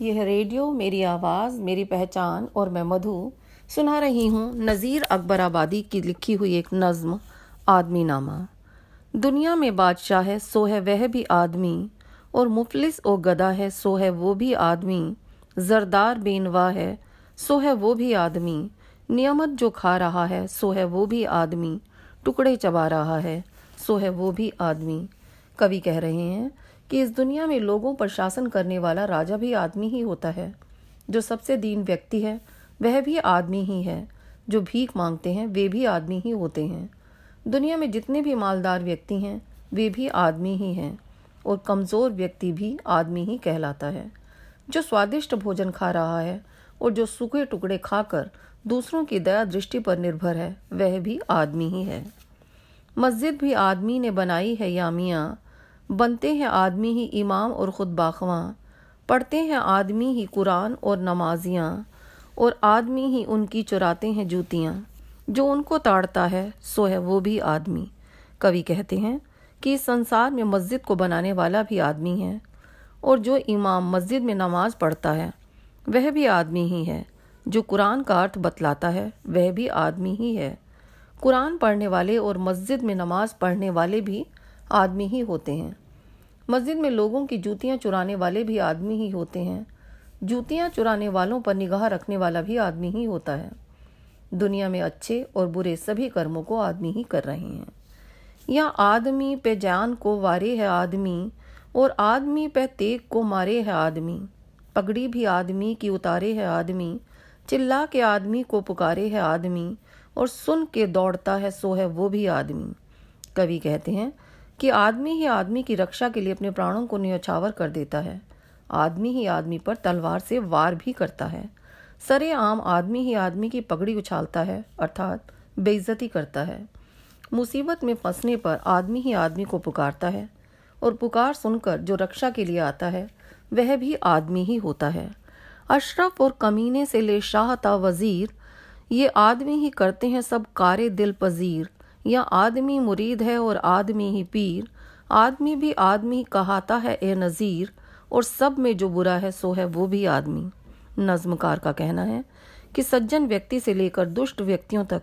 यह रेडियो, मेरी आवाज़, मेरी पहचान और मैं मधु सुना रही हूँ नज़ीर अकबर आबादी की लिखी हुई एक नज़्म आदमी नामा दुनिया में बादशाह है, सो है वह भी आदमी, और मुफलिस और गदा है, सो है वो भी आदमी। जरदार बेनवा है, सो है वो भी आदमी। नियमत जो खा रहा है, सो है वो भी आदमी। टुकड़े चबा रहा है, सो है वो भी आदमी। कवि कह रहे हैं कि इस दुनिया में लोगों पर शासन करने वाला राजा भी आदमी ही होता है। जो सबसे दीन व्यक्ति है, वह भी आदमी ही है। जो भीख मांगते हैं, वे भी आदमी ही होते हैं। दुनिया में जितने भी मालदार व्यक्ति हैं, वे भी आदमी ही हैं और कमज़ोर व्यक्ति भी आदमी ही कहलाता है। जो स्वादिष्ट भोजन खा रहा है और जो सूखे टुकड़े खाकर दूसरों की दया दृष्टि पर निर्भर है, वह भी आदमी ही है। मस्जिद भी आदमी ने बनाई है या मियाँ बनते हैं आदमी ही इमाम और ख़ुद बाखवा, पढ़ते हैं आदमी ही कुरान और नमाजियाँ, और आदमी ही उनकी चुराते हैं जूतियाँ। जो उनको ताड़ता है, सो है वो भी आदमी। कवि कहते हैं कि इस संसार में मस्जिद को बनाने वाला भी आदमी है, और जो इमाम मस्जिद में नमाज़ पढ़ता है, वह भी आदमी ही है। जो कुरान का अर्थ बतलाता है, वह भी आदमी ही है। कुरान पढ़ने वाले और मस्जिद में नमाज़ पढ़ने वाले भी आदमी ही होते हैं। मस्जिद में लोगों की जूतियाँ चुराने वाले भी आदमी ही होते हैं। जूतियाँ चुराने वालों पर निगाह रखने वाला भी आदमी ही होता है। दुनिया में अच्छे और बुरे सभी कर्मों को आदमी ही कर रहे हैं। या आदमी पे जान को वारे है आदमी, और आदमी पे तेग को मारे है आदमी। पगड़ी भी आदमी की उतारे है आदमी। चिल्ला के आदमी को पुकारे है आदमी, और सुन के दौड़ता है सो है वो भी आदमी। कवि कहते हैं कि आदमी ही आदमी की रक्षा के लिए अपने प्राणों को न्यौछावर कर देता है। आदमी ही आदमी पर तलवार से वार भी करता है। सरे आम आदमी ही आदमी की पगड़ी उछालता है, अर्थात बेइज्जती करता है। मुसीबत में फंसने पर आदमी ही आदमी को पुकारता है, और पुकार सुनकर जो रक्षा के लिए आता है, वह भी आदमी ही होता है। अशरफ और कमीने से ले शाह वज़ीर, ये आदमी ही करते हैं सब कारे दिल पजीर या आदमी मुरीद है और आदमी ही पीर, आदमी भी आदमी कहाता है, ए नज़ीर, और सब में जो बुरा है, सो है वो भी आदमी। नज्मकार का कहना है कि सज्जन व्यक्ति से लेकर दुष्ट व्यक्तियों तक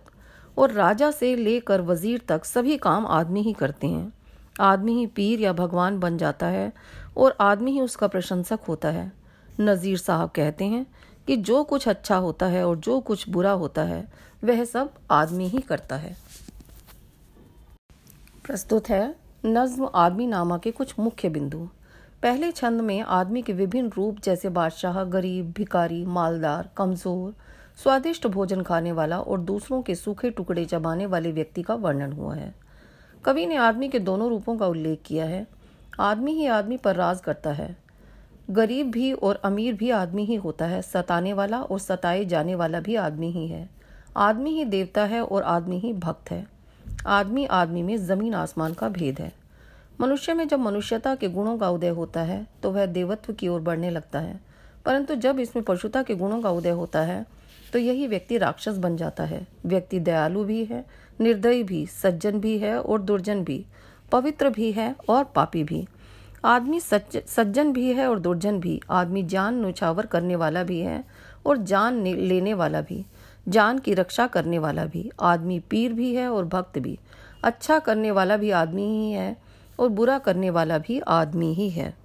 और राजा से लेकर वज़ीर तक सभी काम आदमी ही करते हैं। आदमी ही पीर या भगवान बन जाता है और आदमी ही उसका प्रशंसक होता है। नज़ीर साहब कहते हैं कि जो कुछ अच्छा होता है और जो कुछ बुरा होता है, वह सब आदमी ही करता है। प्रस्तुत है नज्म आदमी नामा के कुछ मुख्य बिंदु। पहले छंद में आदमी के विभिन्न रूप जैसे बादशाह, गरीब भिकारी मालदार, कमज़ोर, स्वादिष्ट भोजन खाने वाला और दूसरों के सूखे टुकड़े चबाने वाले व्यक्ति का वर्णन हुआ है। कवि ने आदमी के दोनों रूपों का उल्लेख किया है। आदमी ही आदमी पर राज करता है। गरीब भी और अमीर भी आदमी ही होता है। सताने वाला और सताए जाने वाला भी आदमी ही है। आदमी ही देवता है और आदमी ही भक्त है। आदमी आदमी में ज़मीन आसमान का भेद है। मनुष्य में जब मनुष्यता के गुणों का उदय होता है तो वह देवत्व की ओर बढ़ने लगता है। परंतु जब इसमें पशुता के गुणों का उदय होता है तो यही व्यक्ति राक्षस बन जाता है। व्यक्ति दयालु भी है, निर्दयी भी, सज्जन भी है और दुर्जन भी, पवित्र भी है और पापी भी। आदमी सज्जन भी है और दुर्जन भी। आदमी जान नुछावर करने वाला भी है और जान लेने वाला भी। जान की रक्षा करने वाला भी, आदमी पीर भी है और भक्त भी। अच्छा करने वाला भी आदमी ही है और बुरा करने वाला भी आदमी ही है।